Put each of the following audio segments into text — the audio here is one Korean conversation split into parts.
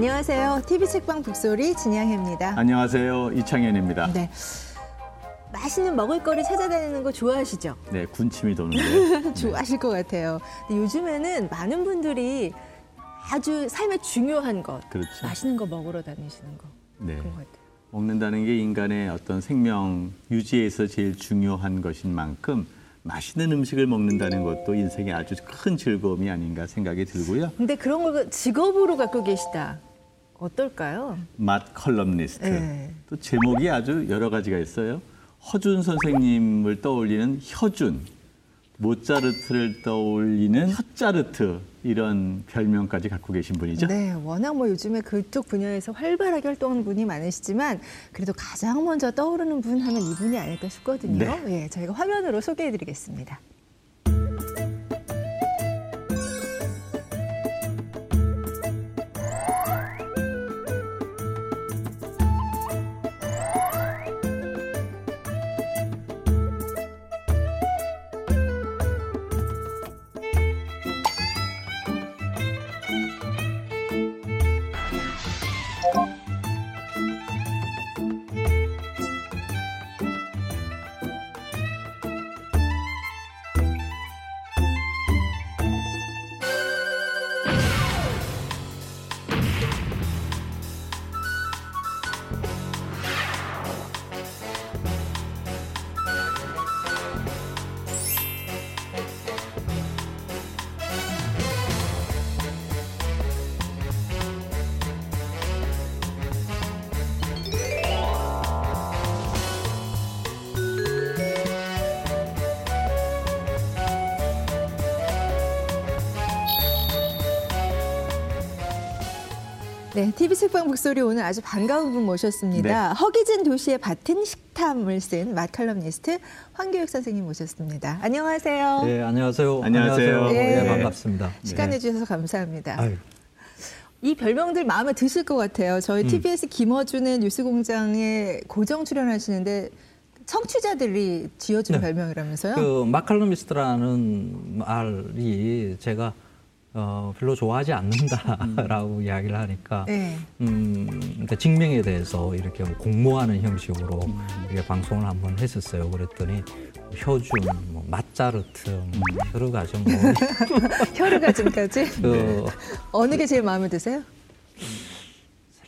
안녕하세요. TV 책방 북소리 진양혜입니다. 안녕하세요. 이창현입니다. 네. 맛있는 먹을거리 찾아다니는 거 좋아하시죠? 네, 군침이 도는데. 좋아하실 것 같아요. 근데 요즘에는 많은 분들이 아주 삶의 중요한 것, 그렇죠. 맛있는 거 먹으러 다니시는 거 네. 그런 것 같아요. 먹는다는 게 인간의 어떤 생명 유지에서 제일 중요한 것인 만큼 맛있는 음식을 먹는다는 것도 인생의 아주 큰 즐거움이 아닌가 생각이 들고요. 근데 그런 걸 직업으로 갖고 계시다. 어떨까요? 맛 컬럼니스트. 네. 또 제목이 아주 여러 가지가 있어요. 허준 선생님을 떠올리는 혀준, 모짜르트를 떠올리는 혀짜르트 이런 별명까지 갖고 계신 분이죠. 네, 워낙 뭐 요즘에 그쪽 분야에서 활발하게 활동하는 분이 많으시지만 그래도 가장 먼저 떠오르는 분 하면 이분이 아닐까 싶거든요. 네. 예, 저희가 화면으로 소개해드리겠습니다. 네, TV 책방 북소리 오늘 아주 반가운 분 모셨습니다. 허기진 도시의 밭은 식탐을 쓴 맛칼럼니스트 황교육 선생님 모셨습니다. 안녕하세요. 네, 안녕하세요. 안녕하세요. 네, 예. 반갑습니다. 시간 내주셔서 감사합니다. 아유, 이 별명들 마음에 드실 것 같아요. 저희 음. TBS 김어준의 뉴스공장에 고정 출연하시는데 청취자들이 지어준 네. 별명이라면서요? 그 마칼럼니스트라는 말이 제가 어, 별로 좋아하지 않는다라고 이야기를 하니까 네. 음, 그러니까 직명에 대해서 이렇게 뭐 공모하는 형식으로 이렇게 방송을 한번 했었어요. 그랬더니 효준, 뭐 맛자르트, 뭐 여러 가지 뭐 지금까지 그 어느 게 제일 마음에 드세요?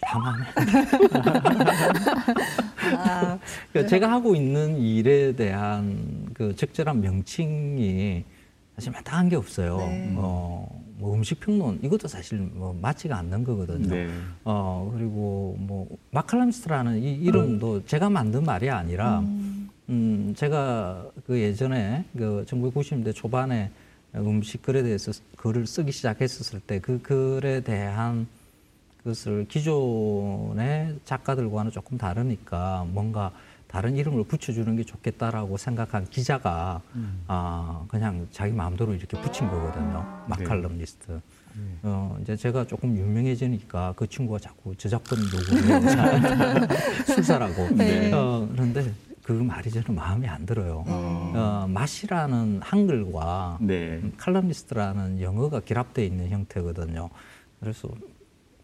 상하네. 아, 그러니까 제가 하고 있는 일에 대한 그 적절한 명칭이 사실 마땅한 게 없어요. 네. 어, 뭐 음식 평론 이것도 사실 뭐 맞지가 않는 거거든요. 네. 어 그리고 뭐 마칼람스트라는 이 이름도 제가 만든 말이 아니라 음, 제가 그 예전에 그 1990년대 초반에 음식 글에 대해서 글을 쓰기 시작했었을 때 그 글에 대한 그것을 기존의 작가들과는 조금 다르니까 뭔가 다른 이름을 붙여주는 게 좋겠다라고 생각한 기자가 아 그냥 자기 마음대로 이렇게 붙인 거거든요. 마칼럼니스트. 어 이제 제가 조금 유명해지니까 그 친구가 자꾸 저작권 요구를 술사라고. 네. 어 그런데 그 말이 저는 마음에 안 들어요. 어 맛이라는 한글과 네. 음, 칼럼니스트라는 영어가 결합되어 있는 형태거든요. 그래서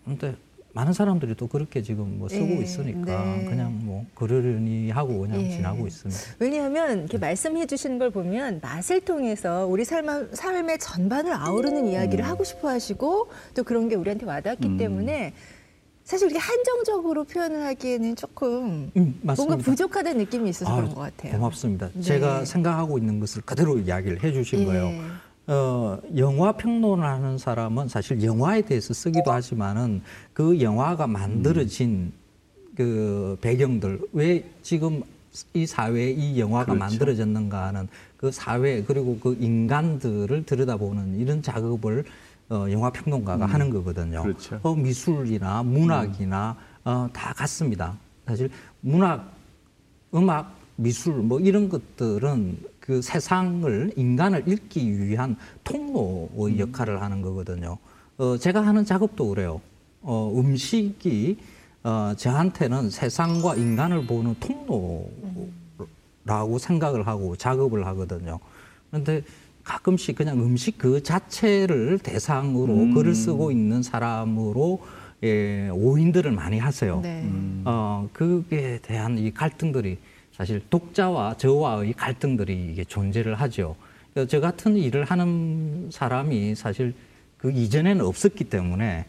근데 많은 사람들이 또 그렇게 지금 뭐 쓰고 예, 있으니까 네. 그냥 뭐 그러려니 하고 그냥 예. 지나고 있습니다. 왜냐하면 이렇게 말씀해 주시는 걸 보면 맛을 통해서 우리 삶, 삶의 전반을 아우르는 이야기를 하고 싶어 하시고 또 그런 게 우리한테 와닿기 음. 때문에 사실 이렇게 한정적으로 표현을 하기에는 조금 음. 뭔가 부족하다는 느낌이 있어서 그런 아유, 것 같아요. 고맙습니다. 네. 제가 생각하고 있는 것을 그대로 이야기를 해주신 예. 거예요. 어, 영화 평론을 하는 사람은 사실 영화에 대해서 쓰기도 하지만은 그 영화가 만들어진 그 배경들 왜 지금 이 사회에 이 영화가 그렇죠. 만들어졌는가 하는 그 사회 그리고 그 인간들을 들여다보는 이런 작업을 어, 영화 평론가가 하는 거거든요. 그렇죠. 어, 미술이나 문학이나 어, 다 같습니다. 사실 문학 음악, 미술 뭐 이런 것들은 그 세상을 인간을 읽기 위한 통로의 역할을 하는 거거든요. 어, 제가 하는 작업도 그래요. 어, 음식이 어, 저한테는 세상과 인간을 보는 통로라고 생각을 하고 작업을 하거든요. 그런데 가끔씩 그냥 음식 그 자체를 대상으로 글을 쓰고 있는 사람으로 예, 오인들을 많이 하세요. 네. 음. 어, 그에 대한 이 갈등들이 사실 독자와 저와의 갈등들이 이게 존재를 하죠. 저 같은 일을 하는 사람이 사실 그 이전에는 없었기 때문에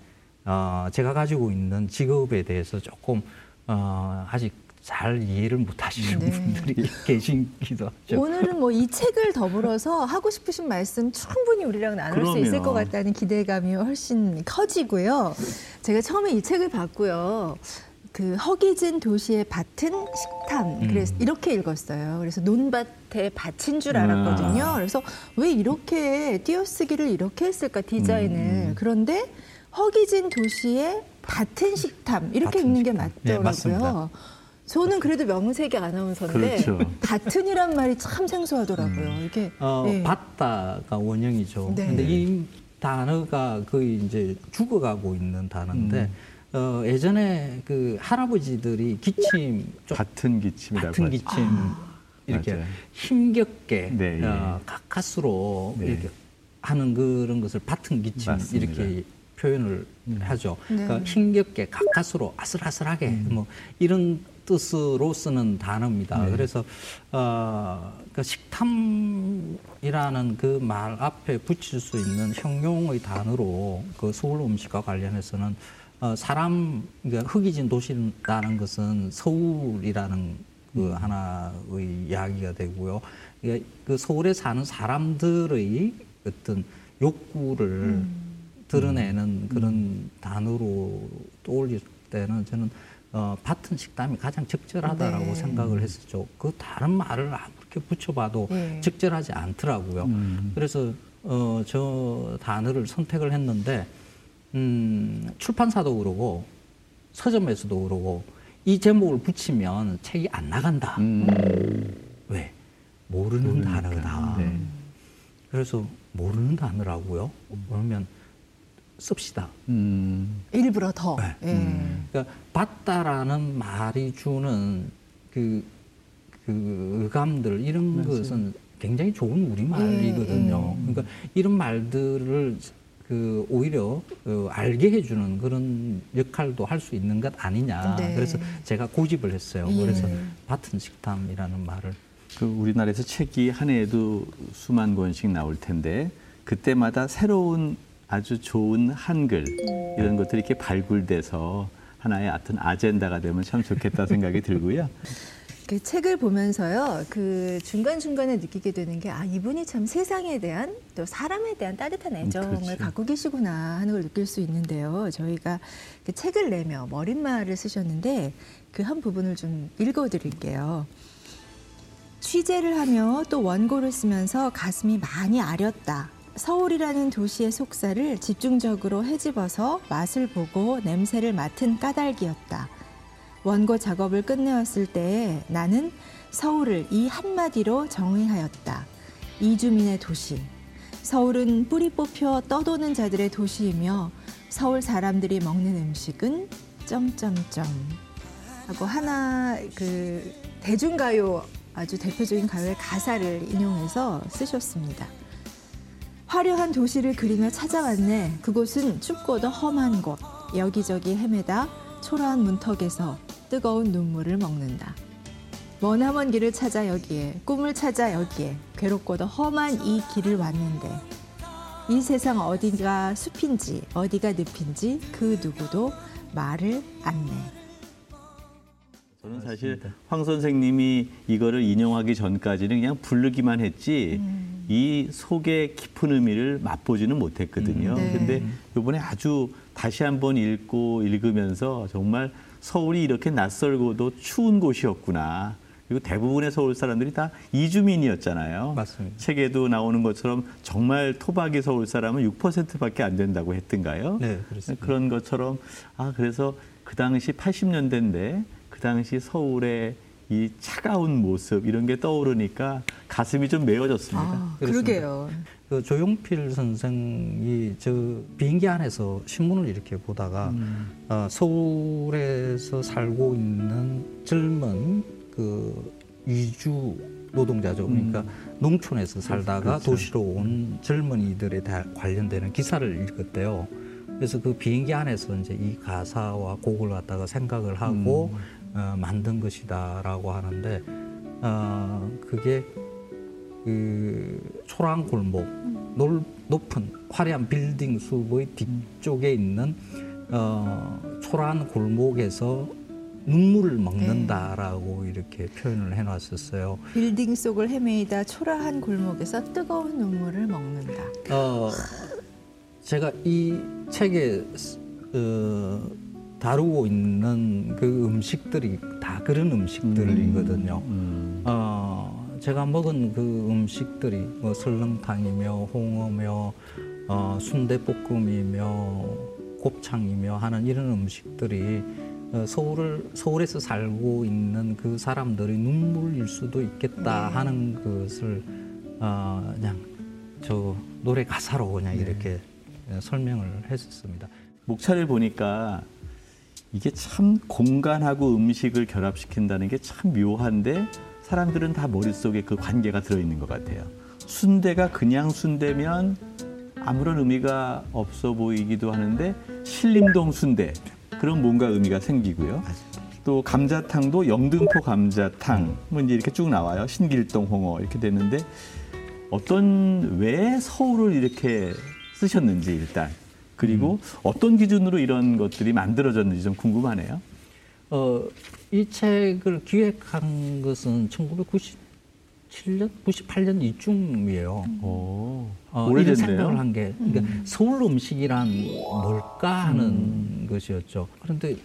어, 제가 가지고 있는 직업에 대해서 조금 어, 아직 잘 이해를 못 하시는 네. 분들이 계시기도 하죠. 오늘은 뭐 이 책을 더불어서 하고 싶으신 말씀 충분히 우리랑 나눌 수 있을 그럼요. 것 같다는 기대감이 훨씬 커지고요. 제가 처음에 이 책을 봤고요. 그 허기진 도시의 밭은 식탐. 그래서 이렇게 읽었어요. 그래서 논밭의 밭인 줄 알았거든요. 아. 그래서 왜 이렇게 띄어쓰기를 이렇게 했을까 디자인을. 그런데 허기진 도시의 밭은 식탐 이렇게 읽는 게 식탐. 네, 맞더라고요. 맞습니다. 저는 그래도 명색이 아나운서인데 그렇죠. 밭은이란 말이 참 생소하더라고요. 이게 어, 네. 밭다가 원형이죠. 네. 근데 이 단어가 거의 이제 죽어가고 있는 단어인데 어, 예전에 그 할아버지들이 기침 좀 같은 기침이라고 같은. 기침 이렇게 맞아요. 힘겹게 네, 예. 어, 가까스로 네. 이렇게 하는 그런 것을 밭은 기침 맞습니다. 이렇게 표현을 하죠. 네. 그러니까 힘겹게 가까스로 아슬아슬하게 음. 뭐 이런 뜻으로 쓰는 단어입니다. 네. 그래서 어, 그 식탐이라는 그 말 앞에 붙일 수 있는 형용의 단어로 그 서울 음식과 관련해서는 어, 사람 그러니까 흑이진 도시라는 것은 서울이라는 그 하나의 이야기가 되고요. 이게 그 서울에 사는 사람들의 어떤 욕구를 드러내는 그런 단어로 떠올릴 때는 저는 어, 밭은 식담이 가장 적절하다라고 네. 생각을 했었죠. 그 다른 말을 아무렇게 붙여봐도 네. 적절하지 않더라고요. 음. 그래서 어, 저 단어를 선택을 했는데 음, 출판사도 그러고 서점에서도 그러고 이 제목을 붙이면 책이 안 나간다. 음. 왜? 모르는 모르니까. 단어다. 네. 그래서 모르는 단어라고요? 그러면 씁시다. 음. 일부러 더. 네. 예. 그러니까 받다라는 말이 주는 그, 그 의감들 이런 것은 굉장히 좋은 우리말이거든요. 예, 예. 그러니까 이런 말들을 그 오히려 어, 알게 해주는 그런 역할도 할 수 있는 것 아니냐. 네. 그래서 제가 고집을 했어요. 예. 그래서 같은 식탐이라는 말을 그 우리나라에서 책이 한 해에도 수만 권씩 나올 텐데 그때마다 새로운 아주 좋은 한글 이런 것들이 이렇게 발굴돼서 하나의 하여튼 아젠다가 되면 참 좋겠다 생각이 들고요. 그 책을 보면서요, 그 중간중간에 느끼게 되는 게, 아, 이분이 참 세상에 대한 또 사람에 대한 따뜻한 애정을 그렇죠. 갖고 계시구나 하는 걸 느낄 수 있는데요. 저희가 그 책을 내며 머릿말을 쓰셨는데 그 한 부분을 좀 읽어드릴게요. 취재를 하며 또 원고를 쓰면서 가슴이 많이 아렸다. 서울이라는 도시의 속살을 집중적으로 헤집어서 맛을 보고 냄새를 맡은 까닭이었다. 원고 작업을 끝내었을 때 나는 서울을 이 한마디로 정의하였다. 이주민의 도시. 서울은 뿌리 뽑혀 떠도는 자들의 도시이며 서울 사람들이 먹는 음식은 점점점 하고 하나 그 대중가요 아주 대표적인 가요의 가사를 인용해서 쓰셨습니다. 화려한 도시를 그리며 찾아왔네. 그곳은 춥고도 험한 곳. 여기저기 헤매다 초라한 문턱에서 뜨거운 눈물을 먹는다. 머나먼 길을 찾아 여기에, 꿈을 찾아 여기에, 괴롭고도 험한 이 길을 왔는데, 이 세상 어디가 숲인지, 어디가 늪인지 그 누구도 말을 안 내. 저는 사실 황 선생님이 이거를 인용하기 전까지는 그냥 부르기만 했지 이 속의 깊은 의미를 맛보지는 못했거든요. 음, 네. 근데 이번에 아주 다시 한번 읽고 읽으면서 정말 서울이 이렇게 낯설고도 추운 곳이었구나. 그리고 대부분의 서울 사람들이 다 이주민이었잖아요. 맞습니다. 책에도 나오는 것처럼 정말 토박이 서울 사람은 6%밖에 안 된다고 했던가요? 네, 그렇습니다. 그런 것처럼 아 그래서 그 당시 80년대인데 그 당시 서울의 이 차가운 모습 이런 게 떠오르니까 가슴이 좀 메워졌습니다. 아. 그러게요. 그 조용필 선생이 저 비행기 안에서 신문을 이렇게 보다가 어, 서울에서 살고 있는 젊은 그 이주 노동자죠. 그러니까 농촌에서 살다가 그렇죠. 도시로 온 젊은이들에 다 관련되는 기사를 읽었대요. 그래서 그 비행기 안에서 이제 이 가사와 곡을 갖다가 생각을 하고 어, 만든 것이다라고 하는데 어, 그게 그 초랑 골목 놀, 높은 화려한 빌딩 숲의 뒤쪽에 있는 어, 초란 골목에서 눈물을 먹는다라고 이렇게 표현을 해놨었어요. 빌딩 속을 헤매이다 초라한 골목에서 뜨거운 눈물을 먹는다. 어, 제가 이 책에 어, 다루고 있는 그 음식들이 다 그런 음식들이거든요. 음. 어, 제가 먹은 그 음식들이 뭐 설렁탕이며 홍어며 어, 순대볶음이며 곱창이며 하는 이런 음식들이 어, 서울을 서울에서 살고 있는 그 사람들의 눈물일 수도 있겠다 네. 하는 것을 어, 그냥 저 노래 가사로 그냥 네. 이렇게 어, 설명을 했었습니다. 목차를 보니까 이게 참 공간하고 음식을 결합시킨다는 게 참 묘한데 사람들은 다 머릿속에 그 관계가 들어있는 것 같아요. 순대가 그냥 순대면 아무런 의미가 없어 보이기도 하는데 신림동 순대 그런 뭔가 의미가 생기고요. 또 감자탕도 영등포 감자탕 뭐 이제 이렇게 쭉 나와요. 신길동 홍어 이렇게 되는데 어떤 왜 서울을 이렇게 쓰셨는지 일단 그리고 어떤 기준으로 이런 것들이 만들어졌는지 좀 궁금하네요. 어, 이 책을 기획한 것은 1997년, 98년 이쯤이에요. 오, 어, 오래됐네요. 생각을 한 게, 그러니까 서울 음식이란 뭘까 하는 것이었죠. 그런데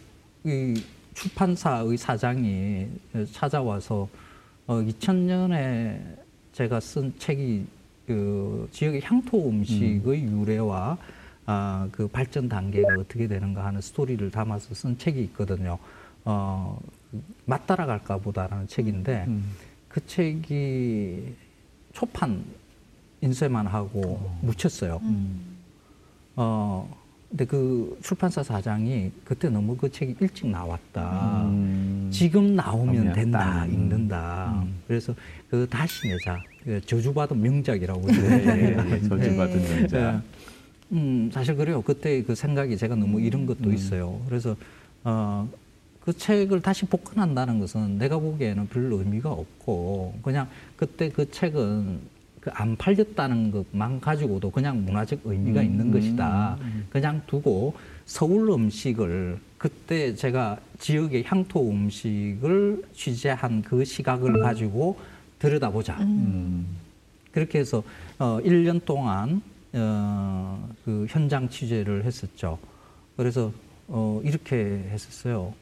이 출판사의 사장이 찾아와서 어, 2000년에 제가 쓴 책이 그 지역의 향토 음식의 유래와 아, 그 발전 단계가 어떻게 되는가 하는 스토리를 담아서 쓴 책이 있거든요. 어, 그맛 따라갈까 보다라는 책인데 음. 그 책이 초판 인쇄만 하고 묻혔어요. 어, 근데 그 출판사 사장이 그때 너무 그 책이 일찍 나왔다. 음. 지금 나오면 된다, 딱, 음. 읽는다. 그래서 그 다시 내자. 그 저주받은 명작이라고. 예. 예, 저주받은 네. 명작. 예. 음, 사실 그래요. 그때 그 생각이 제가 너무 잃은 것도 음. 있어요. 그래서, 어, 그 책을 다시 복근한다는 것은 내가 보기에는 별로 의미가 없고, 그냥 그때 그 책은 그안 팔렸다는 것만 가지고도 그냥 문화적 의미가 음, 있는 음, 것이다. 음. 그냥 두고 서울 음식을 그때 제가 지역의 향토 음식을 취재한 그 시각을 가지고 들여다보자. 음. 그렇게 해서 어 1년 동안 어, 그 현장 취재를 했었죠. 그래서 어, 이렇게 했었어요.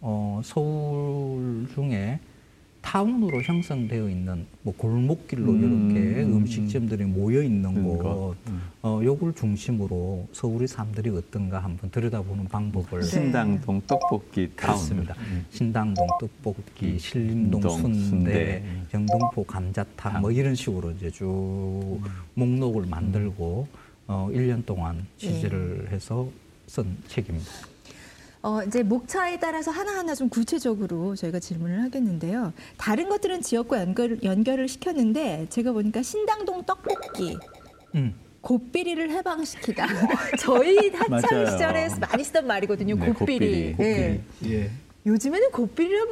어, 서울 중에 타운으로 형성되어 있는 뭐 골목길로 음, 이렇게 음, 음식점들이 모여 있는 그런 곳, 거. 음. 어, 요걸 중심으로 서울의 사람들이 어떤가 한번 들여다보는 방법을 네. 신당동 떡볶이 타운. 그렇습니다. 음. 신당동 떡볶이, 신림동 동 순대, 순대. 영등포 감자탕 뭐 이런 식으로 이제 쭉 목록을 만들고 어 1년 동안 취재를 해서 쓴 책입니다. 어, 이제 목차에 따라서 하나하나 좀 구체적으로 저희가 질문을 하겠는데요. 다른 것들은 지역과 연결, 연결을 시켰는데 제가 보니까 신당동 떡볶이, 음. 곱비리를 해방시키다. 저희 학창 맞아요. 시절에 많이 쓰던 말이거든요. 네, 곱비리. 곱비리. 예. 예. 요즘에는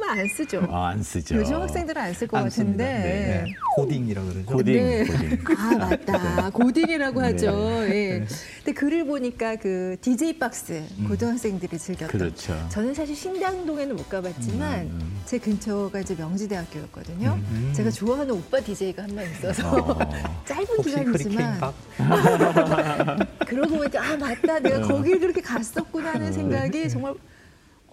말안 쓰죠. 아, 안 쓰죠. 요즘 학생들은 안 쓸 것. 같은데. 네. 코딩이라 그러죠. 코딩, 네. 코딩. 아 맞다 고딩이라고 네. 하죠. 예. 근데 글을 보니까 그 DJ 박스 고등학생들이 즐겼던. 그렇죠. 저는 사실 신당동에는 못 가봤지만 음, 음. 제 근처가 이제 명지대학교였거든요. 음. 제가 좋아하는 오빠 DJ가 한 명 있어서 어. 짧은 혹시 기간이지만? 그러고 보니까 아 맞다 내가 어. 거길 그렇게 갔었구나 하는 어. 생각이 정말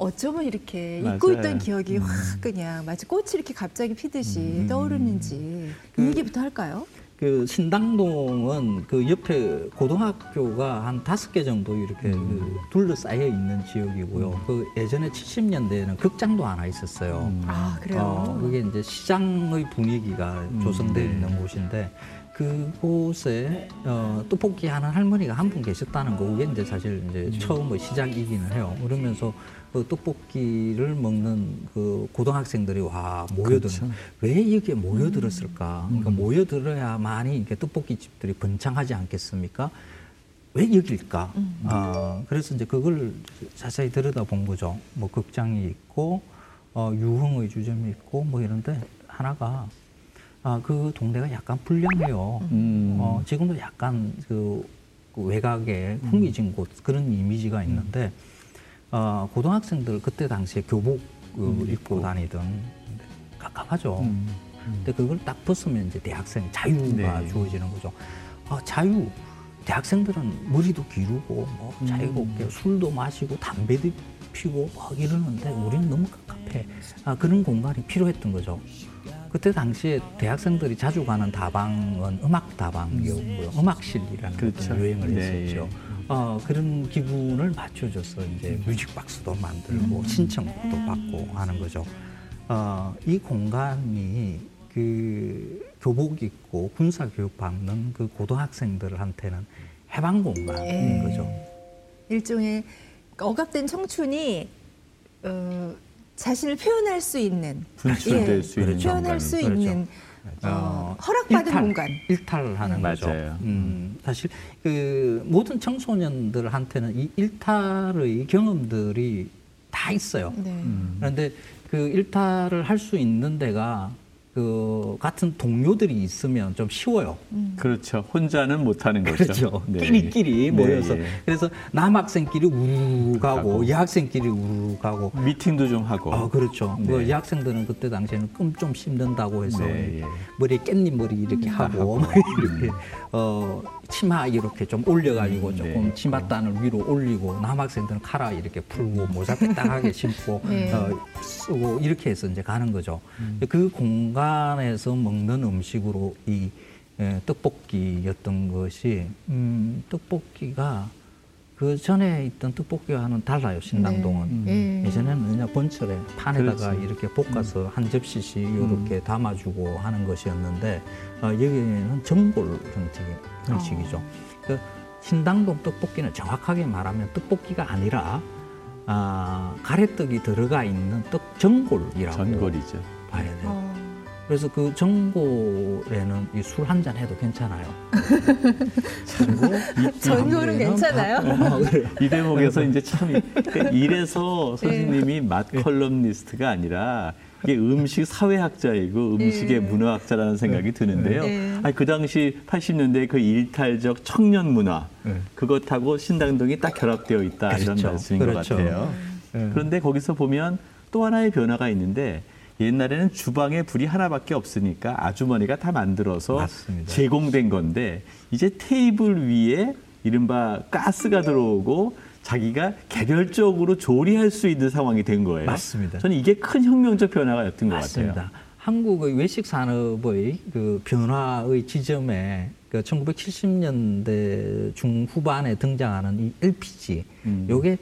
어쩌면 이렇게 잊고 맞아요. 있던 기억이 음. 확 그냥 마치 꽃이 이렇게 갑자기 피듯이 음. 떠오르는지 그- 이 얘기부터 할까요? 그 신당동은 그 옆에 고등학교가 한 다섯 개 정도 이렇게 그 둘러싸여 있는 지역이고요. 그 예전에 70년대에는 극장도 하나 있었어요. 음. 아 그래요. 어, 그게 이제 시장의 분위기가 음. 조성되어 네. 있는 곳인데 그곳에 어, 떡볶이 하는 할머니가 한 분 계셨다는 거 그게 이제 사실 이제 음. 처음의 시작이기는 해요. 그러면서 그 떡볶이를 먹는 그 고등학생들이 와 모여드는 그렇죠. 왜 여기에 모여들었을까? 음. 그러니까 모여들어야만이 이렇게 떡볶이 집들이 번창하지 않겠습니까? 왜 여길까? 어, 그래서 이제 그걸 자세히 들여다본 거죠. 뭐 극장이 있고 어, 유흥의 주점이 있고 뭐 이런데 하나가 아, 그 동네가 약간 불량해요. 음. 어, 지금도 약간 그, 그 외곽에 흥미진 곳 그런 이미지가 있는데 어, 고등학생들 그때 당시에 교복 그 입고 다니던 깜깜하죠. 근데 그걸 딱 벗으면 이제 대학생 자유가 네. 주어지는 거죠. 아, 자유. 대학생들은 머리도 기르고 뭐 자유롭게 술도 마시고 담배도 피고 막 이러는데 우리는 너무 깝깝해. 아, 그런 공간이 필요했던 거죠. 그때 당시에 대학생들이 자주 가는 다방은 음악 다방이었고요. 음악실이라는 그렇죠. 것도 유행을 네, 했었죠. 어, 그런 기분을 맞춰줘서 이제 뮤직박스도 만들고 신청도 받고 하는 거죠. 어, 이 공간이 그 교복 입고 군사 교육 받는 그 고등학생들한테는 해방 공간인 예. 거죠. 일종의 억압된 청춘이 어, 자신을 표현할 수 있는 분출될 수 있는 표현할. 수 그렇죠. 있는 어, 어, 허락받은 일탈, 공간. 일탈하는 음, 거죠. 맞아요. 음, 사실 그 모든 청소년들한테는 이 일탈의 경험들이 다 있어요. 네. 음. 그런데 그 일탈을 할 수 있는 데가 그 같은 동료들이 있으면 좀 쉬워요. 그렇죠. 혼자는 못하는 거죠. 그렇죠. 네. 끼리끼리 모여서 네, 예. 그래서 남학생끼리 우르르 가고 가고. 여학생끼리 우르르 가고 미팅도 좀 하고. 아 그렇죠. 네. 그 여학생들은 그때 당시에는 끔 좀 씹는다고 해서 네, 예. 머리에 깻잎 머리 이렇게 하고 하고. 막 이렇게 어 치마 이렇게 좀 올려가지고 조금 네. 치맛단을 위로 올리고 남학생들은 카라 이렇게 풀고 모자 빽딱하게 신고 네. 어, 쓰고 이렇게 해서 이제 가는 거죠. 음. 그 공간 에서 먹는 음식으로 이 예, 떡볶이였던 것이 음, 떡볶이가 그 전에 있던 떡볶이와는 달라요 신당동은. 네. 예. 예전에는 그냥 번철에 판에다가 그렇지. 이렇게 볶아서 한 접시씩 이렇게 담아주고 하는 것이었는데 어, 여기는 전골 형식의 형식이죠. 그 신당동 떡볶이는 정확하게 말하면 떡볶이가 아니라 아, 가래떡이 들어가 있는 떡 전골이라고 전골이죠. 봐야 돼요. 어, 그래서 그 전골에는 이 술 한 잔 해도 괜찮아요. 그리고 전골은 괜찮아요? 밥- 어, 그래요. 이 대목에서 이제 참 그러니까 이래서 네. 선생님이 맛 컬럼니스트가 아니라 이게 음식 사회학자이고 음식의 네. 문화학자라는 생각이 드는데요. 네. 아니, 그 당시 80년대 그 일탈적 청년 문화 네. 그것하고 신당동이 딱 결합되어 있다 이런 그렇죠. 말씀인 그렇죠. 것 같아요. 네. 그런데 거기서 보면 또 하나의 변화가 있는데 옛날에는 주방에 불이 하나밖에 없으니까 아주머니가 다 만들어서 맞습니다. 제공된 건데 이제 테이블 위에 이른바 가스가 들어오고 자기가 개별적으로 조리할 수 있는 상황이 된 거예요. 맞습니다. 저는 이게 큰 혁명적 변화였던 것 맞습니다. 같아요. 한국의 외식 산업의 그 변화의 지점에 그 1970년대 중후반에 등장하는 이 LPG, 음. 요게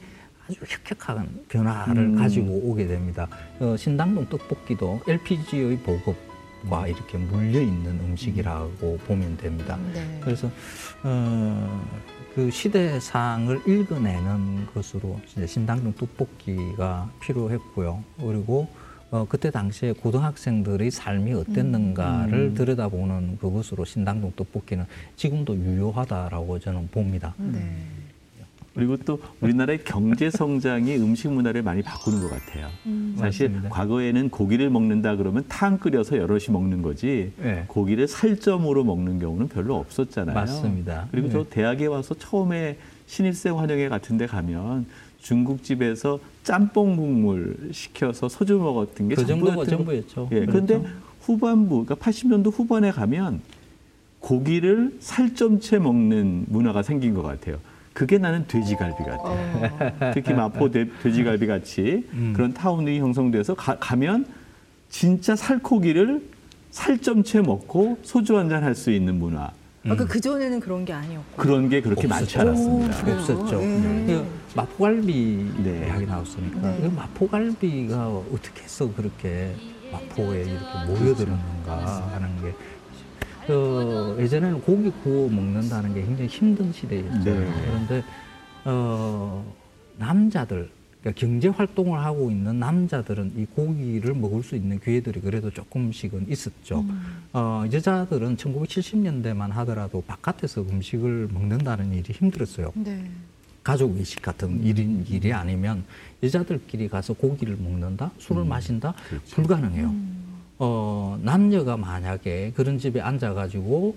아주 혁혁한 변화를 음. 가지고 오게 됩니다. 어, 신당동 떡볶이도 LPG의 보급과 이렇게 물려 있는 음식이라고 보면 됩니다. 네. 그래서 어, 그 시대상을 읽어내는 것으로 신당동 떡볶이가 필요했고요. 그리고 어, 그때 당시에 고등학생들의 삶이 어땠는가를 들여다보는 그것으로 신당동 떡볶이는 지금도 유효하다라고 저는 봅니다. 네. 그리고 또 우리나라의 경제 성장이 음식 문화를 많이 바꾸는 것 같아요. 사실 맞습니다. 과거에는 고기를 먹는다 그러면 탕 끓여서 여럿이 먹는 거지 네. 고기를 살점으로 먹는 경우는 별로 없었잖아요. 맞습니다. 그리고 저 네. 대학에 와서 처음에 신입생 환영회 같은 데 가면 중국집에서 짬뽕 국물 시켜서 소주 먹었던 게 그 정도가 전부였죠. 예, 그런데 그렇죠. 후반부, 그러니까 80년도 후반에 가면 고기를 살점채 먹는 문화가 생긴 것 같아요. 그게 나는 돼지갈비 같아요. 어, 특히 마포 돼, 돼지갈비 같이 음. 그런 타운이 형성돼서 가, 가면 진짜 살코기를 살점채 먹고 소주 한 잔 할 수 있는 문화. 아까 그 전에는 그런 게 아니었고. 그런 게 그렇게 많지 없었죠. 않았습니다. 그래요? 없었죠. 예. 그 마포갈비 네. 이야기 나왔으니까 네. 그 마포갈비가 어떻게 해서 그렇게 마포에 이렇게 모여들었는가 하는 게 그, 예전에는 고기 구워 먹는다는 게 굉장히 힘든 시대였죠. 네. 그런데 어, 남자들 그러니까 경제 활동을 하고 있는 남자들은 이 고기를 먹을 수 있는 기회들이 그래도 조금씩은 있었죠. 어, 여자들은 1970년대만 하더라도 바깥에서 음식을 먹는다는 일이 힘들었어요. 네. 가족 외식 같은 일인 일이 아니면 여자들끼리 가서 고기를 먹는다, 술을 마신다 불가능해요. 어, 남녀가 만약에 그런 집에 앉아가지고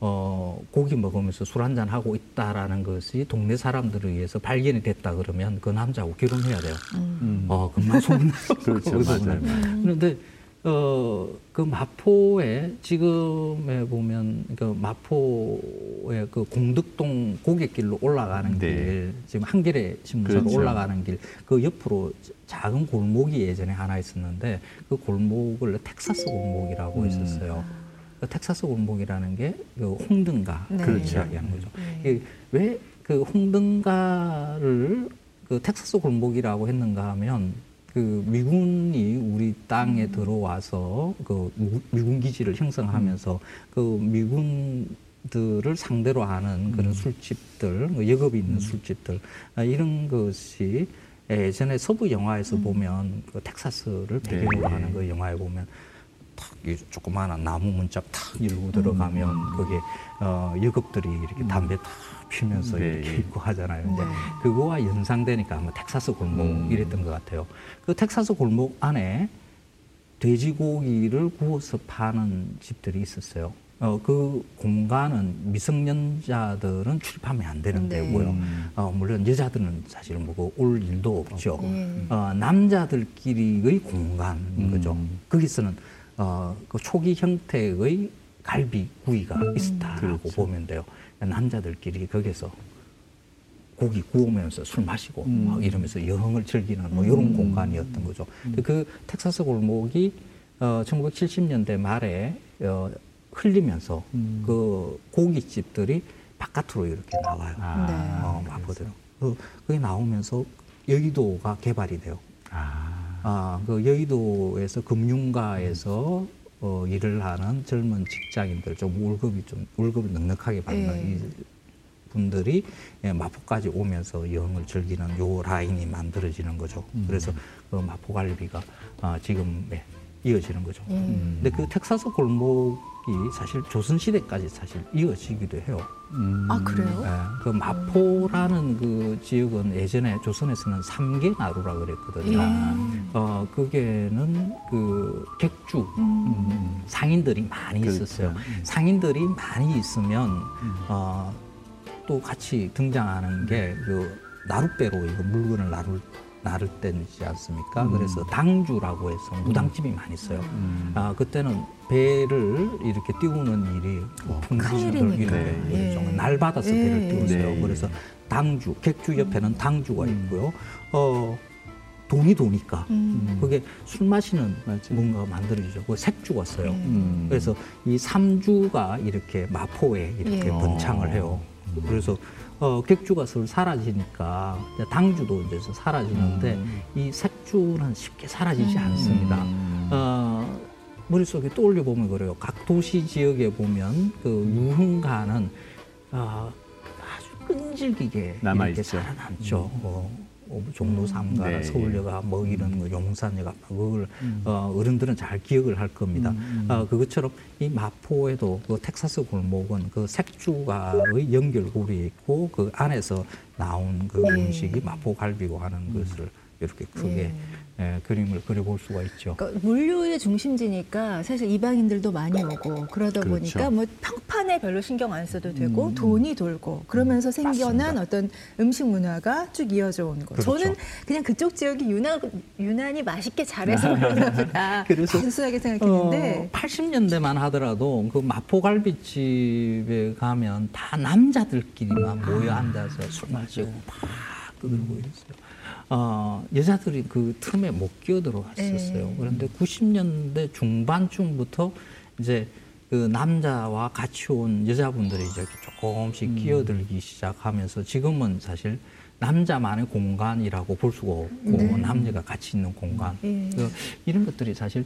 어, 고기 먹으면서 술 한잔 하고 있다라는 것이 동네 사람들에 의해서 발견이 됐다 그러면 그 남자하고 결혼해야 돼요. 음. 어, 금방 소문나요. 그렇죠. 맞아요. 그런데 어, 그 마포에 지금에 보면 그 마포의 그 공덕동 고객길로 올라가는 네. 길, 지금 한겨레 신문사로 그렇죠. 올라가는 길, 그 옆으로 작은 골목이 예전에 하나 있었는데 그 골목을 텍사스 골목이라고 음. 있었어요. 그 텍사스 골목이라는 게 그 홍등가 네. 그렇죠. 이야기하는 거죠. 네. 왜그 홍등가를 그 텍사스 골목이라고 했는가 하면 그 미군이 우리 땅에 들어와서 그 무- 미군 기지를 형성하면서 그 미군 들을 상대로 하는 그런 술집들, 뭐 역업이 있는 술집들 아, 이런 것이 예전에 서부 영화에서 보면 그 텍사스를 배경으로 네. 하는 그 영화에 보면 탁이 조그마한 나무 문짝 탁 열고 들어가면 거기에 어 여급들이 이렇게 담배 탁 피면서 네. 이렇게 있고 하잖아요. 이제 네. 그거와 연상되니까 아마 텍사스 골목 음. 이랬던 것 같아요. 그 텍사스 골목 안에 돼지고기를 구워서 파는 집들이 있었어요. 어, 그 공간은 미성년자들은 출입하면 안 되는 네. 데고요. 음. 어, 물론 여자들은 사실 뭐올 일도 없죠. 네. 어, 남자들끼리의 공간인 음. 거죠. 거기서는 어, 그 초기 형태의 갈비 구이가 있었다라고 그렇죠. 보면 돼요. 남자들끼리 거기서 고기 구우면서 술 마시고 음. 막 이러면서 여흥을 즐기는 뭐 이런 공간이었던 거죠. 근데 그 텍사스 골목이 어, 1970년대 말에 어, 흘리면서 음. 그 고깃집들이 바깥으로 이렇게 나와요. 아, 네. 어, 마포대로. 그, 그게 나오면서 여의도가 개발이 돼요. 아, 아, 그 여의도에서 금융가에서 어, 일을 하는 젊은 직장인들 좀 월급이 좀 월급을 넉넉하게 받는 예. 이 분들이 예, 마포까지 오면서 여행을 즐기는 요 라인이 만들어지는 거죠. 그래서 그 마포갈비가 아, 지금 예, 이어지는 거죠. 음. 근데 그 텍사스 골목이 사실 조선 시대까지 사실 이어지기도 해요. 음. 아 그래요? 예, 그 마포라는 그 지역은 예전에 조선에서는 삼계 나루라 그랬거든요. 예. 어, 그게는 그 객주 음. 상인들이 많이 그렇죠. 있었어요. 음. 상인들이 많이 있으면 어, 또 같이 등장하는 게 그 나룻배로 이거 물건을 나를 나를 때지 않습니까? 음. 그래서 당주라고 해서 무당집이 많이 있어요. 음. 아 그때는 배를 이렇게 띄우는 일이 뭐 풍수들. 이런 네. 좀 예. 날 받아서 예, 배를 예. 띄웠어요. 네. 그래서 당주, 객주 옆에는 당주가 음. 있고요. 어 돈이 도니까 음. 그게 술 마시는. 뭔가가 만들어지죠. 그 색주가 써요. 음. 그래서 이 삼주가 이렇게 마포에 이렇게 예. 번창을 해요. 그래서 어, 객주 가 슬 사라지니까 이제 당주도 이제 사라지는데 음. 이 색주는 쉽게 사라지지 음. 않습니다. 음. 어, 머릿속에 떠올려 보면 그래요. 각 도시 지역에 보면 그 유흥가는 어, 아주 끈질기게 남아있죠. 이렇게 살아남죠. 어, 어, 종로 삼가, 네. 서울여가 뭐 이런 거, 용산여가 그걸 음. 어, 어른들은 잘 기억을 할 겁니다. 음, 음. 어, 그것처럼 이 마포에도 그 텍사스 골목은 그 색주가의 연결고리에 있고 그 안에서 나온 그 네. 음식이 마포 갈비고 하는 것을 이렇게 크게 예. 예, 그림을 그려볼 수가 있죠. 그러니까 물류의 중심지니까 사실 이방인들도 많이 오고 그러다 그렇죠. 보니까 뭐 평판에 별로 신경 안 써도 되고 음. 돈이 돌고 그러면서 생겨난 맞습니다. 어떤 음식 문화가 쭉 이어져 온 거. 그렇죠. 저는 그냥 그쪽 지역이 유난, 유난히 맛있게 잘해서 그러나 보다 그래서, 단순하게 생각했는데 어, 80년대만 하더라도 그 마포갈비집에 가면 다 남자들끼리만 모여 앉아서 술 마시고 막 떠들고 이랬어요. 어, 여자들이 그 틈에 못 끼어들어왔었어요. 네. 그런데 90년대 중반쯤부터 이제 그 남자와 같이 온 여자분들이 이제 조금씩 끼어들기 시작하면서 지금은 사실 남자만의 공간이라고 볼 수가 없고 네. 남녀가 같이 있는 공간 예. 그 이런 것들이 사실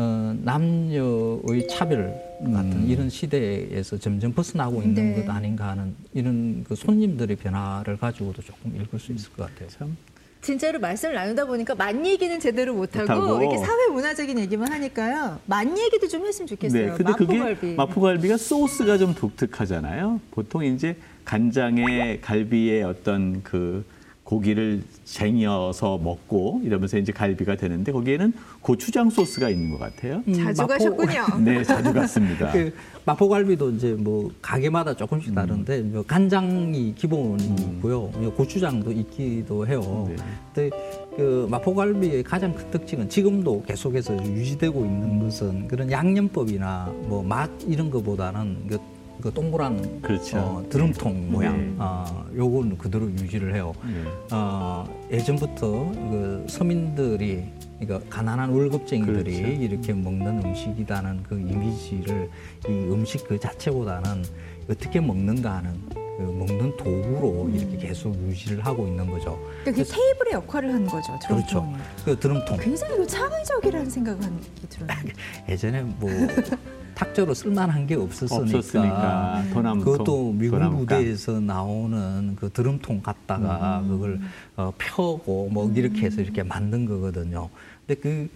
어, 남녀의 차별 같은 음. 이런 시대에서 점점 벗어나고 있는 네. 것 아닌가 하는 이런 그 손님들의 변화를 가지고도 조금 읽을 수 있을 것 같아요. 참 진짜로 말씀을 나누다 보니까 만 얘기는 제대로 못하고, 못하고. 이렇게 사회 문화적인 얘기만 하니까요. 만 얘기도 좀 했으면 좋겠어요. 네, 근데 그게 마포갈비. 마포갈비가 소스가 좀 독특하잖아요. 보통 이제 간장에 갈비에 어떤 그 고기를 쟁여서 먹고 이러면서 이제 갈비가 되는데 거기에는 고추장 소스가 있는 것 같아요. 음, 자주 마포- 가셨군요. 네, 자주 갔습니다. 그 마포갈비도 이제 뭐 가게마다 조금씩 다른데 뭐 간장이 기본이고요. 뭐 고추장도 있기도 해요. 네. 근데 그 마포갈비의 가장 큰 특징은 지금도 계속해서 유지되고 있는 것은 그런 양념법이나 뭐 맛 이런 것보다는 그, 그 동그란 그렇죠. 어, 드럼통 모양 네. 어, 요건 그대로 유지를 해요. 네. 어, 예전부터 그 서민들이 그러니까 가난한 월급쟁이들이 그렇죠. 이렇게 먹는 음식이라는 그 이미지를 이 음식 그 자체보다는 어떻게 먹는가 하는 그 먹는 도구로 이렇게 계속 유지를 하고 있는 거죠. 그러니까 그 테이블의 역할을 하는 거죠. 드럼통이. 그렇죠. 그 드럼통. 굉장히 그 창의적이라는 생각이 들어요. 예전에 뭐 탁조로 쓸만한 게 없었으니까, 없었으니까 도남통, 그것도 미국 도남감. 무대에서 나오는 그 드럼통 갖다가 음. 그걸 어, 펴고 뭐 이렇게 해서 이렇게 만든 거거든요. 근데 그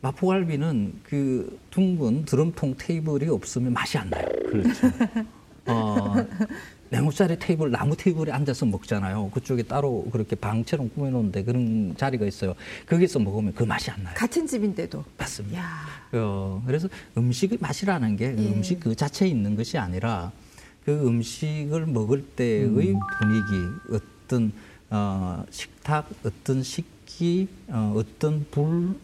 마포갈비는 그 둥근 드럼통 테이블이 없으면 맛이 안 나요. 그렇죠. 어, 네모짜리 테이블, 나무 테이블에 앉아서 먹잖아요. 그쪽에 따로 그렇게 방처럼 꾸며놓은데 그런 자리가 있어요. 거기서 먹으면 그 맛이 안 나요. 같은 집인데도. 맞습니다. 야. 어, 그래서 음식의 맛이라는 게 예. 음식 그 자체에 있는 것이 아니라 그 음식을 먹을 때의 분위기, 어떤 어, 식탁, 어떤 식기, 어, 어떤 불,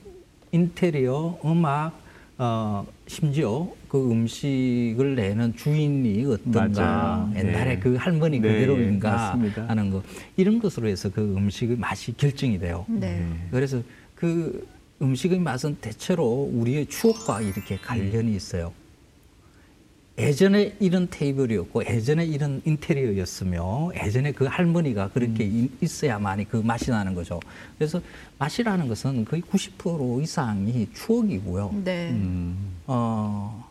인테리어, 음악, 어, 심지어 그 음식을 내는 주인이 어떤가, 맞아요. 옛날에 네. 그 할머니 네, 그대로인가 맞습니다. 하는 거 이런 것으로 해서 그 음식의 맛이 결정이 돼요. 네. 그래서 그 음식의 맛은 대체로 우리의 추억과 이렇게 관련이 있어요. 예전에 이런 테이블이었고 예전에 이런 인테리어였으며 예전에 그 할머니가 그렇게 이- 있어야만이 그 맛이 나는 거죠. 그래서 맛이라는 것은 거의 90% 이상이 추억이고요. 네. 음. 어,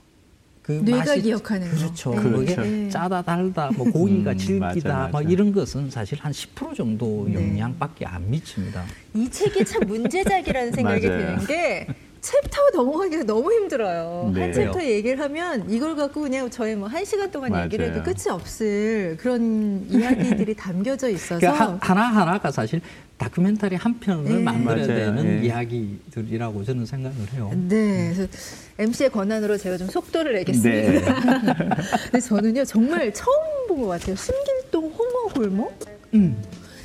그 뇌가 기억하는 거. 그렇죠. 네. 그게 그렇죠. 짜다 달다 뭐 고기가 음, 질기다 맞아, 뭐 맞아. 이런 것은 사실 한 10% 정도 네. 영향밖에 안 미칩니다. 이 책이 참 문제작이라는 생각이. 드는 게 챕터 넘어가기가 너무 힘들어요. 네. 한 챕터 얘기를 하면 이걸 갖고 그냥 저희 뭐 한 시간 동안 얘기를 해도 맞아요. 끝이 없을 그런 이야기들이 담겨져 있어서 그러니까 하 나 하나가 사실 다큐멘터리 한 편을 네. 만들어야 맞아요. 되는 네. 이야기들이라고 저는 생각을 해요. 네, 그래서 MC의 권한으로 제가 좀 속도를 내겠습니다. 네. 근데 저는요 정말 처음 본 것 같아요. 신길동 홍어 골목. 음.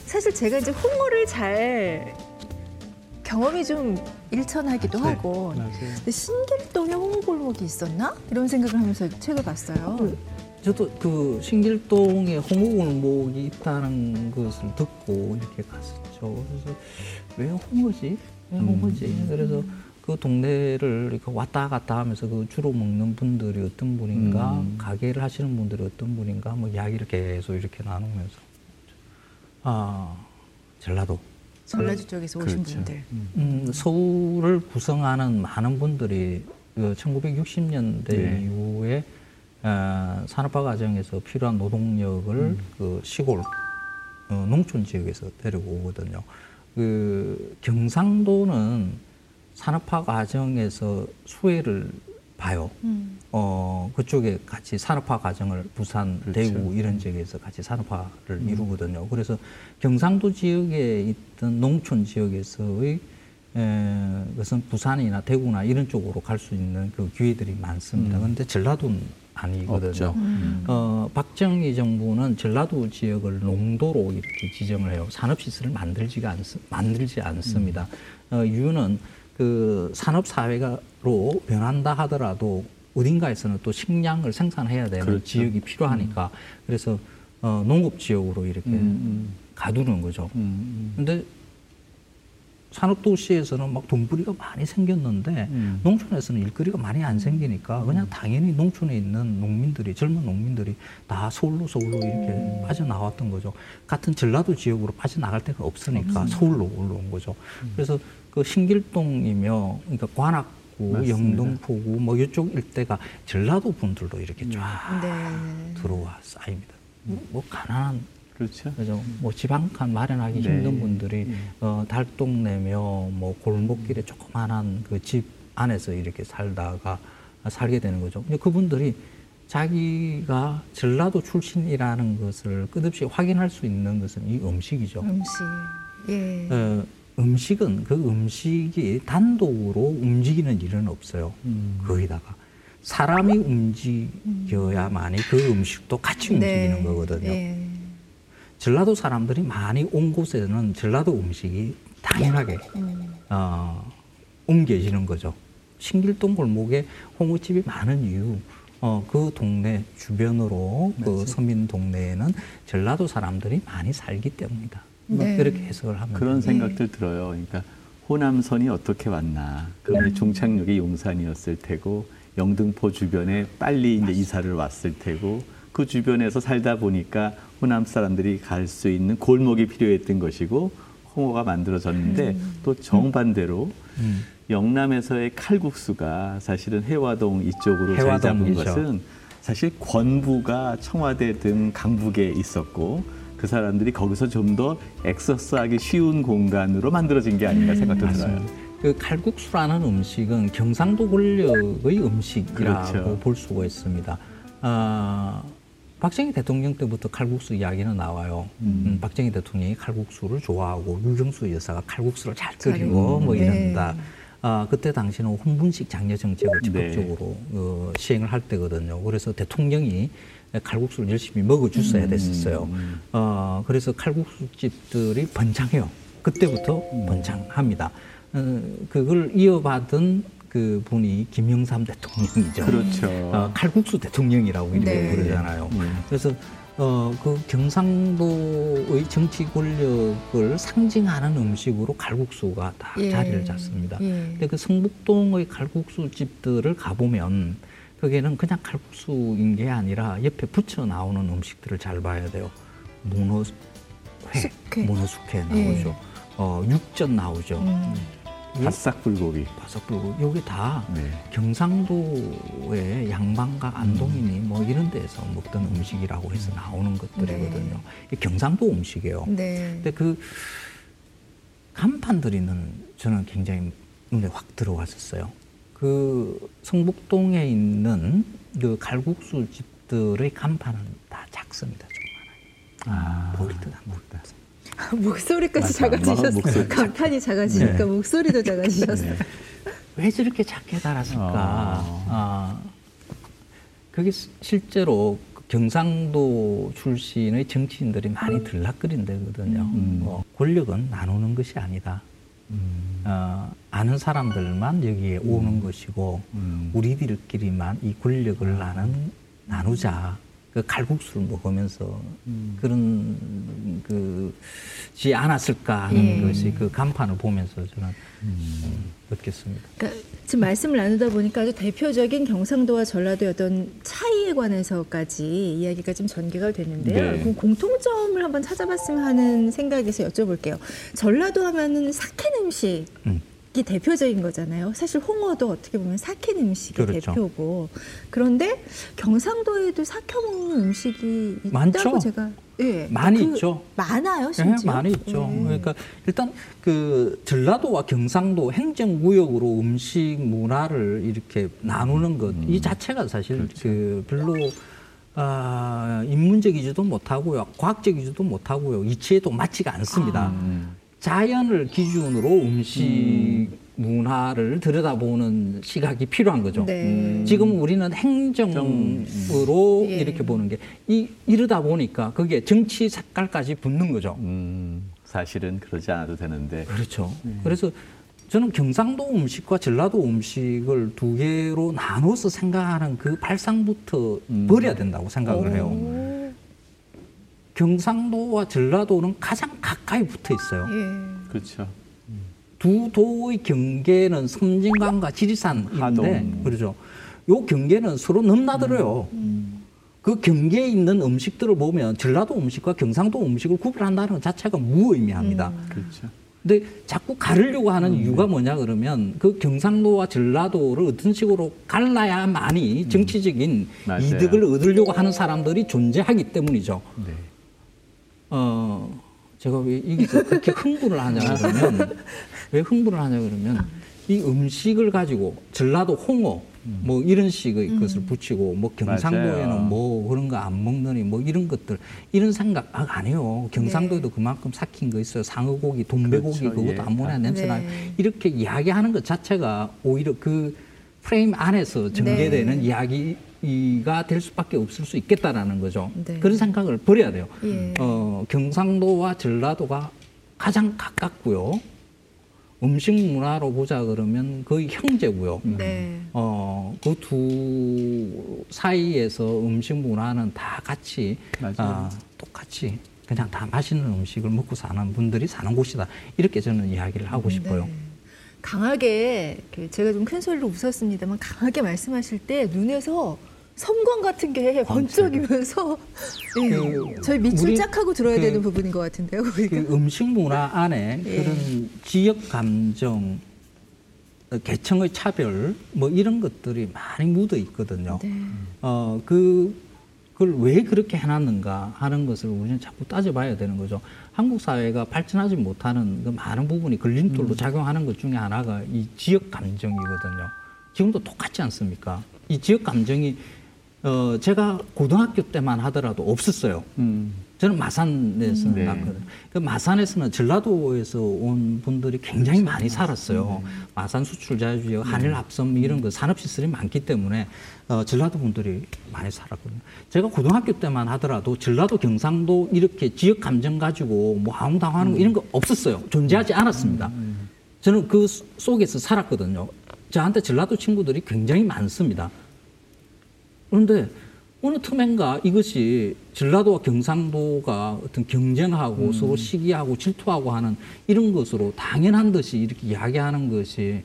사실 제가 이제 홍어를 잘 경험이 좀 일천하기도 맞아요. 하고 맞아요. 근데 신길동에 홍어 골목이 있었나 이런 생각을 하면서 책을 봤어요. 저도 그 신길동에 홍어골목이 있다는 것을 듣고 이렇게 갔었죠. 그래서 왜 홍어지? 왜 홍어지? 그래서 그 동네를 왔다 갔다 하면서 그 주로 먹는 분들이 어떤 분인가, 음. 가게를 하시는 분들이 어떤 분인가, 뭐 이야기를 계속 이렇게 나누면서 아 전라도 전라도 쪽에서 오신 그렇죠. 분들. 음, 서울을 구성하는 많은 분들이 그 1960년대 네. 이후에 어, 산업화 과정에서 필요한 노동력을 음. 그 시골 어, 농촌 지역에서 데려오거든요. 그 경상도는 산업화 과정에서 수혜를 봐요. 음. 어, 그쪽에 같이 산업화 과정을 부산, 그렇죠. 대구 이런 지역에서 같이 산업화를 이루거든요. 그래서 경상도 지역에 있던 농촌 지역에서의 에, 것은 부산이나 대구나 이런 쪽으로 갈 수 있는 그 기회들이 많습니다. 그런데 전라도는 아니거든요. 없죠. 어, 박정희 정부는 전라도 지역을 농도로 이렇게 지정을 해요. 산업시설을 만들지가 않, 만들지 않습니다. 어, 이유는 그 산업사회 로 변한다 하더라도 어딘가에서는 또 식량을 생산해야 되는 그렇죠. 지역이 필요하니까 그래서 어, 농업 지역으로 이렇게 음, 가두는 거죠. 음, 근데 산업도시에서는 막 돈벌이가 많이 생겼는데 음. 농촌에서는 일거리가 많이 안 생기니까 그냥 당연히 농촌에 있는 농민들이 젊은 농민들이 다 서울로 서울로 이렇게 빠져나왔던 거죠. 같은 전라도 지역으로 빠져나갈 데가 없으니까 서울로 올라온 거죠. 그래서 그 신길동이며 그러니까 관악 구, 맞습니다. 영등포구 뭐 이쪽 일대가 전라도 분들도 이렇게 쫙 네. 들어와 쌓입니다. 뭐 가난한 그렇죠. 그죠? 뭐 지방칸 마련하기 네. 힘든 분들이 네. 어, 달동 내며 뭐 골목길에 조그만한 그 집 안에서 이렇게 살다가 살게 되는 거죠. 근데 그분들이 자기가 전라도 출신이라는 것을 끝없이 확인할 수 있는 것은 이 음식이죠. 음식. 예. 어, 음식은 그 음식이 단독으로 움직이는 일은 없어요. 음. 거기다가 사람이 움직여야만이 그 음식도 같이 움직이는 거거든요. 예. 전라도 사람들이 많이 온 곳에는 전라도 음식이 당연하게 음. 어, 옮겨지는 거죠. 신길동 골목에 홍어집이 많은 이유, 어, 그 동네 주변으로 그 맞아요. 서민 동네에는 전라도 사람들이 많이 살기 때문이다. 뭐 네. 그렇게 해석을 하면 그런 됩니다. 생각들 들어요. 그러니까 호남선이 어떻게 왔나? 그러면 종착역이 용산이었을 테고 영등포 주변에 빨리 이제 이사를 왔을 테고 그 주변에서 살다 보니까 호남 사람들이 갈 수 있는 골목이 필요했던 것이고 홍어가 만들어졌는데 또 정반대로 음. 영남에서의 칼국수가 사실은 해화동 이쪽으로 자리 잡은. 것은 사실 권부가 청와대 등 강북에 있었고 그 사람들이 거기서 좀 더 액세스하기 쉬운 공간으로 만들어진 게 아닌가 생각도 들어요. 맞습니다. 그 칼국수라는 음식은 경상도 권력의 음식이라고 그렇죠. 볼 수가 있습니다. 아, 박정희 대통령 때부터 칼국수 이야기는 나와요. 음, 박정희 대통령이 칼국수를 좋아하고 유정수 여사가 칼국수를 잘 끓이고 잘뭐 네. 이런다. 아, 그때 당시는 혼분식 장려 정책을 네. 적극적으로 어, 시행을 할 때거든요. 그래서 대통령이 칼국수를 열심히 먹어줬어야 됐었어요. 어, 그래서 칼국수 집들이 번창해요. 그때부터 번창합니다. 어, 그걸 이어받은 그 분이 김영삼 대통령이죠. 그렇죠. 어, 칼국수 대통령이라고 이렇게 네. 부르잖아요. 음. 그래서 어, 그 경상도의 정치 권력을 상징하는 음식으로 칼국수가 다 예. 자리를 잡습니다. 예. 근데 그 성북동의 칼국수 집들을 가보면 거기에는 그냥 칼국수인 게 아니라 옆에 붙여 나오는 음식들을 잘 봐야 돼요. 문어 회, 숙회. 문어 숙회 나오죠. 예. 어, 육전 나오죠. 음. 바싹 불고기. 바삭 불고 요게 다 네. 경상도의 양반가 안동이니 뭐 이런 데서 먹던 음식이라고 해서 나오는 것들이거든요. 이게 경상도 음식이에요. 네. 근데 그 간판들이는 저는 굉장히 눈에 확 들어왔었어요. 그 성북동에 있는 그 칼국수 집들의 간판은 다 작습니다. 좀 많아요. 아, 보일 듯안 보일 듯. 목소리까지. 작아지셨어요. 간판이 작아지니까 네. 목소리도 작아지셨어요. 네. 왜 저렇게 작게 달았을까? 어. 아, 그게 시- 실제로 그 경상도 출신의 정치인들이 많이 들락거린 데거든요. 음. 어, 권력은 나누는 것이 아니다. 음. 어, 아는 사람들만 여기에 오는 것이고 음. 우리들끼리만 이 권력을 나는 나누자. 그 칼국수를 먹으면서 음. 그런 그지 않았을까 하는 예. 것이 그 간판을 보면서 저는 음. 음, 느꼈습니다. 그러니까 지금 말씀을 나누다 보니까 아주 대표적인 경상도와 전라도의 어떤 차이에 관해서까지 이야기가 좀 전개가 됐는데요. 네. 그럼 공통점을 한번 찾아봤으면 하는 생각에서 여쭤볼게요. 전라도 하면은 사케 음식. 음. 이 대표적인 거잖아요. 사실 홍어도 어떻게 보면 삭힌 음식이 그렇죠. 대표고 그런데 경상도에도 삭혀 먹는 음식이 있다고 많죠. 제가 예 많이 그 있죠. 많아요, 예, 심지어 많이 있죠. 예. 그러니까 일단 그 전라도와 경상도 행정구역으로 음식 문화를 이렇게 나누는 것이 자체가 사실 그 별로 아, 인문적이지도 못하고요, 과학적이지도 못하고요, 이치에도 맞지가 않습니다. 음. 자연을 기준으로 음식 문화를 들여다보는 시각이 필요한 거죠. 네. 지금 우리는 행정으로 예. 이렇게 보는 게 이, 이러다 보니까 그게 정치 색깔까지 붙는 거죠. 음, 사실은 그러지 않아도 되는데. 그렇죠. 그래서 저는 경상도 음식과 전라도 음식을 두 개로 나눠서 생각하는 그 발상부터 음. 버려야 된다고 생각을 해요. 오, 경상도와 전라도는 가장 가까이 붙어 있어요. 예. 그렇죠. 두 도의 경계는 섬진강과 지리산인데 하동. 그렇죠. 요 경계는 서로 넘나들어요. 그 경계에 있는 음식들을 보면 전라도 음식과 경상도 음식을 구별한다는 것 자체가 무의미합니다. 그렇죠. 근데 자꾸 가르려고 하는 이유가 뭐냐 그러면 그 경상도와 전라도를 어떤 식으로 갈라야만이 정치적인 맞아요. 이득을 얻으려고 하는 사람들이 존재하기 때문이죠. 네. 어, 제가 왜 여기서 그렇게 흥분을 하냐 그러면, 왜 흥분을 하냐 그러면, 이 음식을 가지고 전라도 홍어, 뭐 이런 식의 것을 붙이고, 뭐 경상도에는 맞아요. 뭐 그런 거 안 먹느니 뭐 이런 것들, 이런 생각 아, 안 해요. 경상도에도 네. 그만큼 삭힌 거 있어요. 상어고기, 돈배고기, 그렇죠. 그것도 예. 아무나 냄새 나요. 네. 이렇게 이야기하는 것 자체가 오히려 그 프레임 안에서 전개되는 네. 이야기 가 될 수밖에 없을 수 있겠다라는 거죠. 네. 그런 생각을 버려야 돼요. 예. 어, 경상도와 전라도가 가장 가깝고요. 음식 문화로 보자 그러면 거의 형제고요. 네. 어, 그 두 사이에서 음식 문화는 다 같이. 아, 똑같이 그냥 다 맛있는 음식을 먹고 사는 분들이 사는 곳이다. 이렇게 저는 이야기를 하고 싶어요. 네. 강하게 그 제가 좀 큰 소리로 웃었습니다만 강하게 말씀하실 때 눈에서 섬광 같은 게 번쩍이면서 예, 그 저희 밑줄 쫙 하고 들어야 그- 되는 부분인 것 같은데요. 우리가. 그 음식 문화 안에 예. 그런 지역 감정, 어, 계층의 차별 뭐 이런 것들이 많이 묻어 있거든요. 네. 어, 그, 그걸 왜 그렇게 해놨는가 하는 것을 우리는 자꾸 따져봐야 되는 거죠. 한국 사회가 발전하지 못하는 그 많은 부분이 걸림돌로 작용하는 것 중에 하나가 이 지역 감정이거든요. 지금도 똑같지 않습니까? 이 지역 감정이 어, 제가 고등학교 때만 하더라도 없었어요. 음. 저는 마산에서는 네. 났거든요. 그 마산에서는 전라도에서 온 분들이 굉장히 많이 살았어요. 마산 수출 자유지역, 한일 합섬 이런 거 산업 시설이 많기 때문에 어, 전라도 분들이 많이 살았거든요. 제가 고등학교 때만 하더라도 전라도 경상도 이렇게 지역 감정 가지고 뭐 아웅다웅하는 거 이런 거 없었어요. 존재하지 않았습니다. 저는 그 속- 속에서 살았거든요. 저한테 전라도 친구들이 굉장히 많습니다. 그런데 어느 틈엔가 이것이 전라도와 경상도가 어떤 경쟁하고 서로 시기하고 질투하고 하는 이런 것으로 당연한 듯이 이렇게 이야기하는 것이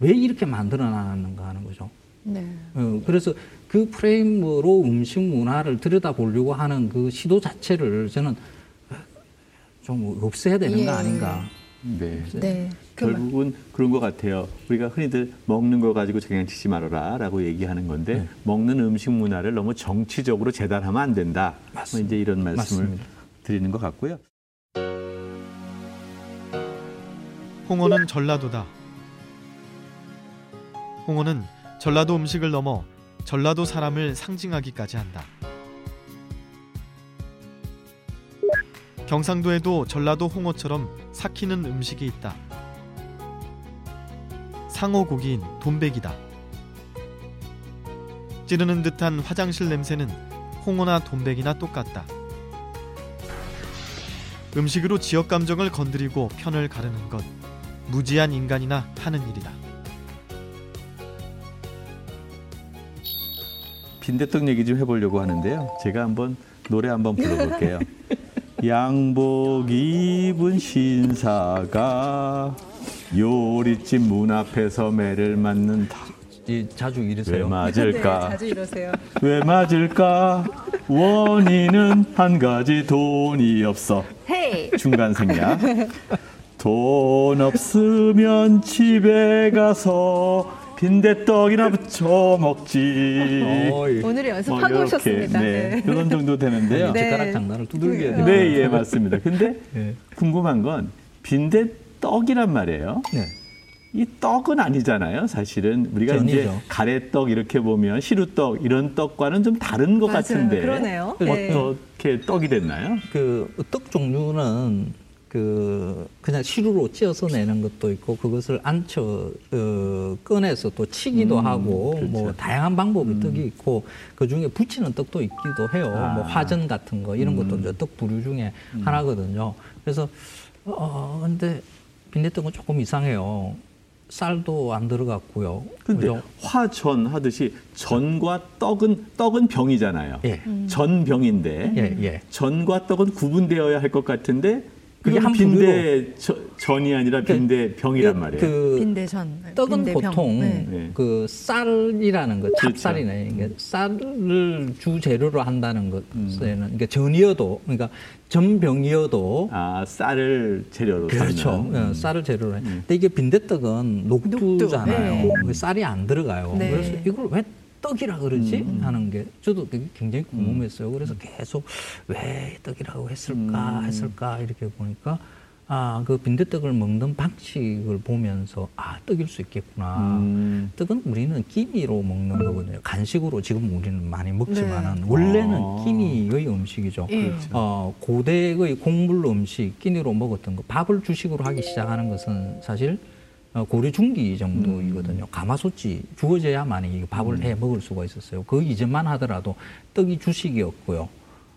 왜 이렇게 만들어 놨는가 하는 거죠. 네. 어, 그래서 그 프레임으로 음식 문화를 들여다보려고 하는 그 시도 자체를 저는 좀 없애야 되는 예. 거 아닌가. 네. 네. 결국은 그런 것 같아요. 우리가 흔히들 먹는 거 가지고 장난치지 말아라라고 얘기하는 건데 네. 먹는 음식 문화를 너무 정치적으로 재단하면 안 된다. 뭐 맞습니다. 이제 이런 말씀을 맞습니다. 드리는 것 같고요. 홍어는 전라도다. 홍어는 전라도 음식을 넘어 전라도 사람을 상징하기까지 한다. 경상도에도 전라도 홍어처럼 삭히는 음식이 있다. 상어 고기인 돈백이다. 찌르는 듯한 화장실 냄새는 홍어나 돈백이나 똑같다. 음식으로 지역 감정을 건드리고 편을 가르는 것 무지한 인간이나 하는 일이다. 빈대떡 얘기 좀 해보려고 하는데요. 제가 한번 노래 한번 불러볼게요. 양복 입은 신사가 요리집 문 앞에서 매를 맞는다. 이 자주 왜 이러세요. 네, 맞을까? 자주 이러세요. 왜 맞을까? 원인은 한 가지 돈이 없어. 헤이. 중간 생략. 돈 없으면 집에 가서 빈대떡이나 부쳐 먹지. 오늘 뭐 연습하고 이렇게, 오셨습니다. 네, 네. 이런 정도 되는데요. 네. 젓가락 장난을 두들겨야 네. 돼요. 네, 예, 맞습니다. 근데 네. 궁금한 건 빈대떡 이란 말이에요. 네. 이 떡은 아니잖아요. 사실은 우리가 이제 전이죠. 가래떡 이렇게 보면 시루떡 이런 떡과는 좀 다른 것 맞아요. 같은데 그러네요. 네. 어떻게 떡이 됐나요? 그 떡 종류는 그 그냥 시루로 찧어서 내는 것도 있고 그것을 안쳐 어, 꺼내서 또 치기도 음, 하고 그렇죠. 뭐 다양한 방법의 떡이 있고 그 중에 부치는 떡도 있기도 해요. 아. 뭐 화전 같은 거 이런 것도 음. 이제 떡 부류 중에 하나거든요. 그래서 어 근데 빈대떡은 조금 이상해요. 쌀도 안 들어갔고요. 근데 그죠? 화전 하듯이 전과 떡은 떡은 병이잖아요. 예. 전병인데 예, 예. 전과 떡은 구분되어야 할 것 같은데 그게 한 빈대 저- 전이 아니라 빈대 병이란 그- 말이에요. 그 빈대전. 떡은 빈대병. 보통 네. 네. 그 쌀이라는 거 그렇죠. 찹쌀이네. 이게 쌀을 주 재료로 한다는 음. 것에는 그러니까 전이어도 그러니까 전병이어도 아 쌀을 재료로 그렇죠. 쓰는. 예, 쌀을 재료로 해. 음. 근데 이게 빈대떡은 녹두잖아요. 녹두, 네. 그 쌀이 안 들어가요. 네. 그래서 이걸 왜 떡이라 그러지 음. 하는 게 저도 굉장히 궁금했어요. 그래서 계속 왜 떡이라고 했을까 음. 했을까 이렇게 보니까 아 그 빈대떡을 먹는 방식을 보면서 아 떡일 수 있겠구나. 음. 떡은 우리는 끼니로 먹는 거거든요. 간식으로 지금 우리는 많이 먹지만은 네. 원래는 아. 끼니의 음식이죠. 예. 어, 고대의 곡물 음식, 끼니로 먹었던 거, 밥을 주식으로 하기 시작하는 것은 사실 어, 고려 중기 정도이거든요. 가마솥이 주어져야만 이 밥을 해 먹을 수가 있었어요. 그 이전만 하더라도 떡이 주식이었고요.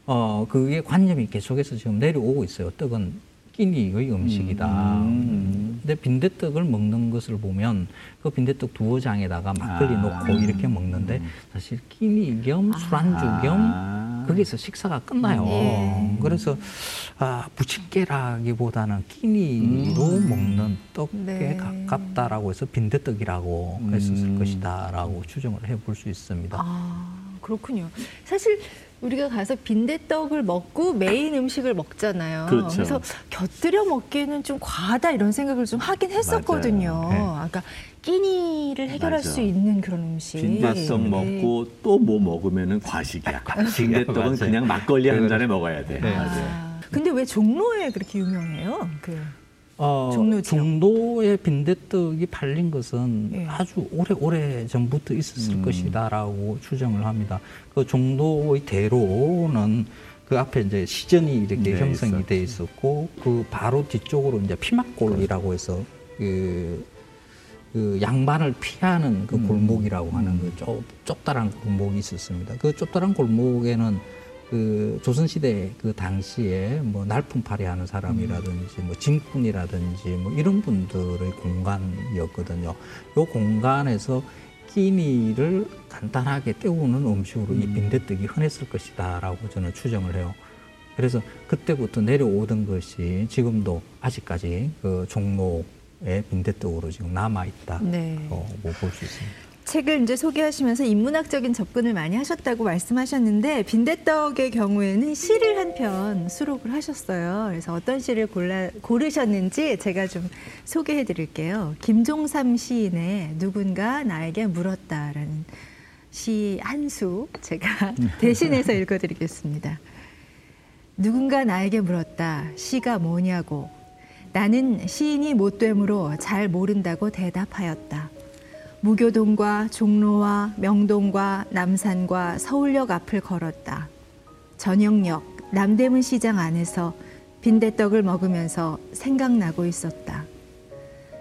어, 그게 관념이 계속해서 지금 내려오고 있어요. 떡은 끼니의 음식이다. 음. 근데 빈대떡을 먹는 것을 보면 그 빈대떡 두어 장에다가 막걸리 아. 넣고 이렇게 먹는데 사실 끼니 겸 술안주 겸 아. 거기서 식사가 끝나요. 예. 그래서 아, 부침개라기보다는 끼니로 음. 먹는 떡에 네. 가깝다라고 해서 빈대떡이라고 음. 했었을 것이다라고 추정을 해볼 수 있습니다. 아, 그렇군요. 사실 우리가 가서 빈대떡을 먹고 메인 음식을 먹잖아요. 그렇죠. 래서 곁들여 먹기에는 좀 과하다 이런 생각을 좀 하긴 했었거든요. 네. 아까 끼니를 해결할 맞아. 수 있는 그런 음식. 빈대떡 네. 먹고 또뭐 먹으면은 과식이야. 빈대떡은. 그냥 막걸리 한 잔에 먹어야 돼. 네. 맞아요. 아, 근데 왜 종로에 그렇게 유명해요? 그 어, 종로. 종로에 빈대떡이 팔린 것은 예. 아주 오래 오래 전부터 있었을 음. 것이다라고 추정을 합니다. 그 종로의 대로는 그 앞에 이제 시전이 이렇게 네, 형성이 있었죠. 돼 있었고 그 바로 뒤쪽으로 이제 피막골이라고 해서 그, 그 양반을 피하는 그 음. 골목이라고 하는 그 좁, 좁다란 골목이 있었습니다. 그 좁다란 골목에는 그 조선시대 그 당시에 뭐 날품팔이 하는 사람이라든지 뭐 진꾼이라든지 뭐 이런 분들의 공간이었거든요. 요 공간에서 끼니를 간단하게 때우는 음식으로 이 빈대떡이 흔했을 것이다라고 저는 추정을 해요. 그래서 그때부터 내려오던 것이 지금도 아직까지 그 종로의 빈대떡으로 지금 남아 있다고 네. 뭐볼수 있습니다. 책을 이제 소개하시면서 인문학적인 접근을 많이 하셨다고 말씀하셨는데 빈대떡의 경우에는 시를 한 편 수록을 하셨어요. 그래서 어떤 시를 골라 고르셨는지 제가 좀 소개해 드릴게요. 김종삼 시인의 누군가 나에게 물었다라는 시 한 수 제가 대신해서 읽어 드리겠습니다. 누군가 나에게 물었다. 시가 뭐냐고. 나는 시인이 못되므로 잘 모른다고 대답하였다. 무교동과 종로와 명동과 남산과 서울역 앞을 걸었다. 전영역 남대문 시장 안에서 빈대떡을 먹으면서 생각나고 있었다.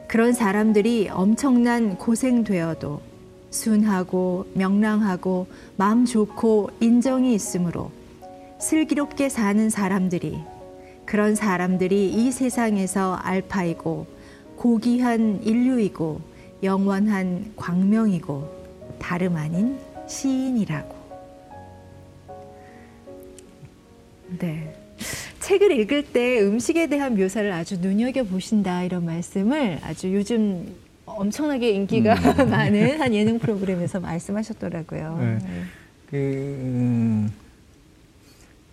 그런 사람들이 엄청난 고생되어도 순하고 명랑하고 마음 좋고 인정이 있으므로 슬기롭게 사는 사람들이 그런 사람들이 이 세상에서 알파이고 고귀한 인류이고 영원한 광명이고 다름 아닌 시인이라고. 네. 책을 읽을 때 음식에 대한 묘사를 아주 눈여겨 보신다 이런 말씀을 아주 요즘 엄청나게 인기가 많은 한 예능 프로그램에서 말씀하셨더라고요. 네. 그, 음,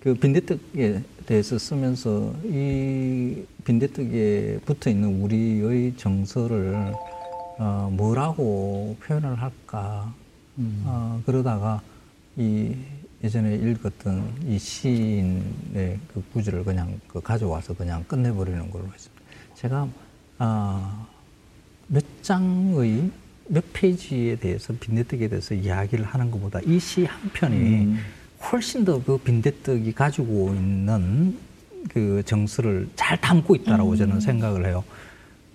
그 빈대떡에 대해서 쓰면서 이 빈대떡에 붙어 있는 우리의 정서를 어, 뭐라고 표현을 할까 어, 그러다가 이 예전에 읽었던 이 시인의 그 구절을 그냥 그 가져와서 그냥 끝내버리는 걸로 했습니다. 제가 아, 몇 장의 몇 페이지에 대해서 빈대떡에 대해서 이야기를 하는 것보다 이 시 한 편이 음. 훨씬 더 그 빈대떡이 가지고 있는 그 정서를 잘 담고 있다라고 저는 생각을 해요.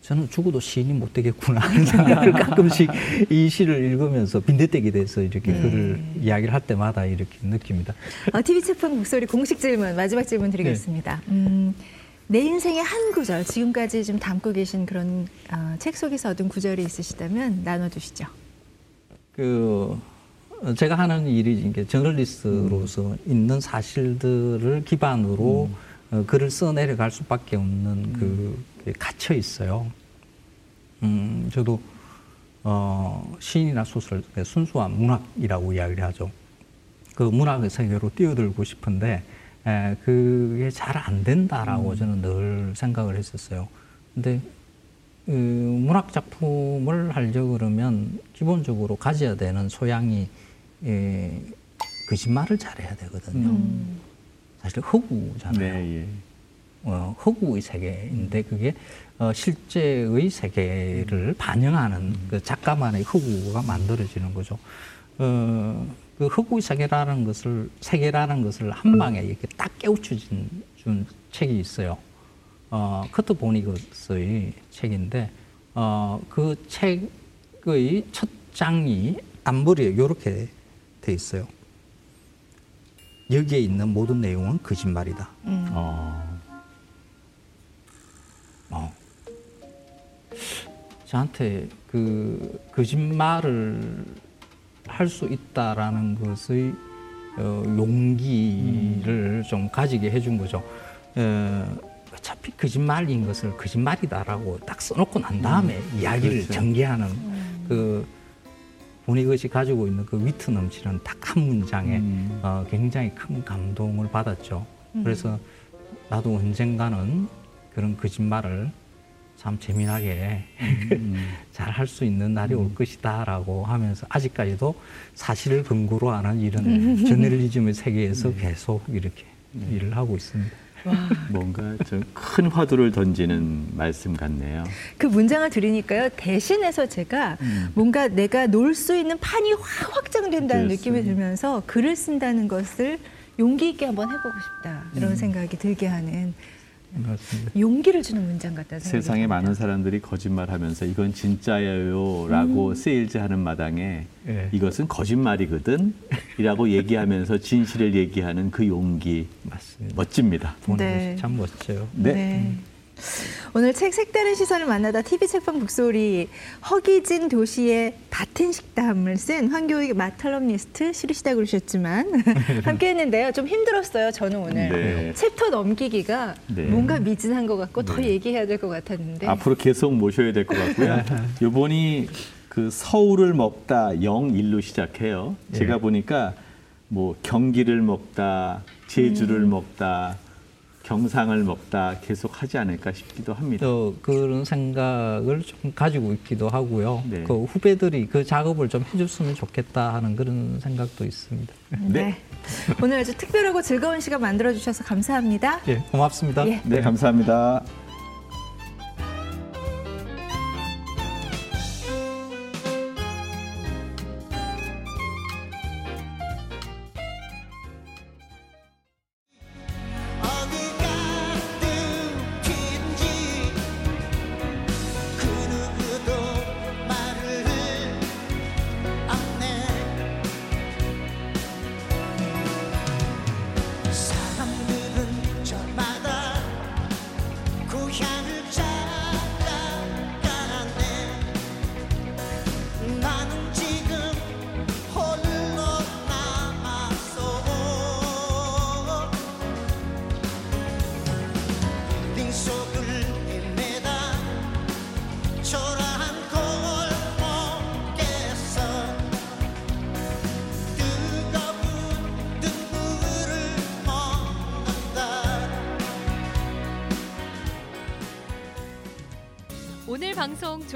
저는 죽어도 시인이 못 되겠구나 하는 생각을 가끔씩 이 시를 읽으면서 빈대떡에 대해서 이렇게 네. 글을 이야기를 할 때마다 이렇게 느낍니다. 어, TV 책방 목소리 공식 질문 마지막 질문 드리겠습니다. 음, 내 인생의 한 구절 지금까지 좀 담고 계신 그런 어, 책 속에서 얻은 구절이 있으시다면 나눠주시죠. 그 어, 제가 하는 일이 이게 저널리스트로서 있는 사실들을 기반으로 어, 글을 써 내려갈 수밖에 없는 그 그게 갇혀 있어요. 음, 저도 어, 시인이나 소설 그 순수한 문학이라고 이야기를 하죠. 그 문학의 세계로 뛰어들고 싶은데 에, 그게 잘 안 된다라고 저는 늘 생각을 했었어요. 근데 그 문학 작품을 하려 그러면 기본적으로 가져야 되는 소양이 예, 거짓말을 잘해야 되거든요. 음. 사실 허구잖아요. 네, 예. 어, 허구의 세계인데 그게 어, 실제의 세계를 반영하는 그 작가만의 허구가 만들어지는 거죠. 어, 그 허구의 세계라는 것을 세계라는 것을 한 방에 이렇게 딱 깨우쳐진 준 책이 있어요. 어, 커트 보니거스의 책인데 어, 그 책의 첫 장이 앞머리에 이렇게 돼 있어요. 여기에 있는 모든 내용은 거짓말이다. 어, 어. 저한테 그 거짓말을 할 수 있다라는 것의 어, 용기를 좀 가지게 해준 거죠. 어, 어차피 거짓말인 것을 거짓말이다라고 딱 써놓고 난 다음에 이야기를 그렇죠. 전개하는 그 본이것이 가지고 있는 그 위트 넘치는 딱 한 문장에 음. 어, 굉장히 큰 감동을 받았죠. 그래서 나도 언젠가는 그런 거짓말을 참 재미나게 잘할 수 있는 날이 올 것이다라고 하면서 아직까지도 사실을 근거로 하는 이런 저널리즘의 세계에서 계속 이렇게 일을 하고 있습니다. 뭔가 좀 큰 화두를 던지는 말씀 같네요. 그 문장을 들으니까요. 대신해서 제가 뭔가 내가 놀 수 있는 판이 확 확장된다는 그랬어요. 느낌이 들면서 글을 쓴다는 것을 용기 있게 한번 해보고 싶다. 이런 생각이 들게 하는 맞습니다. 용기를 주는 문장 같다는 생각이 세상에 듭니다. 많은 사람들이 거짓말하면서 이건 진짜예요라고 세일즈하는 마당에 예. 이것은 거짓말이거든 이라고 얘기하면서 진실을 얘기하는 그 용기 맞습니다. 멋집니다. 보는 네. 참 멋져요. 네. 오늘 책 색다른 시선을 만나다 TV 책방 북소리 허기진 도시의 밭은 식탐을 쓴 황교익 맛 칼럼니스트 싫으시다 그러셨지만 함께 했는데요. 좀 힘들었어요. 저는 오늘 네. 챕터 넘기기가 네. 뭔가 미진한 것 같고 더 네. 얘기해야 될 것 같았는데 앞으로 계속 모셔야 될 것 같고요. 요번이 그 서울을 먹다 영일로 시작해요. 제가 보니까 뭐 경기를 먹다, 제주를 먹다, 경상을 먹다 계속 하지 않을까 싶기도 합니다. 또 그런 생각을 좀 가지고 있기도 하고요. 네. 그 후배들이 그 작업을 좀 해줬으면 좋겠다 하는 그런 생각도 있습니다. 네. 오늘 아주 특별하고 즐거운 시간 만들어 주셔서 감사합니다. 예, 고맙습니다. 예. 네, 감사합니다.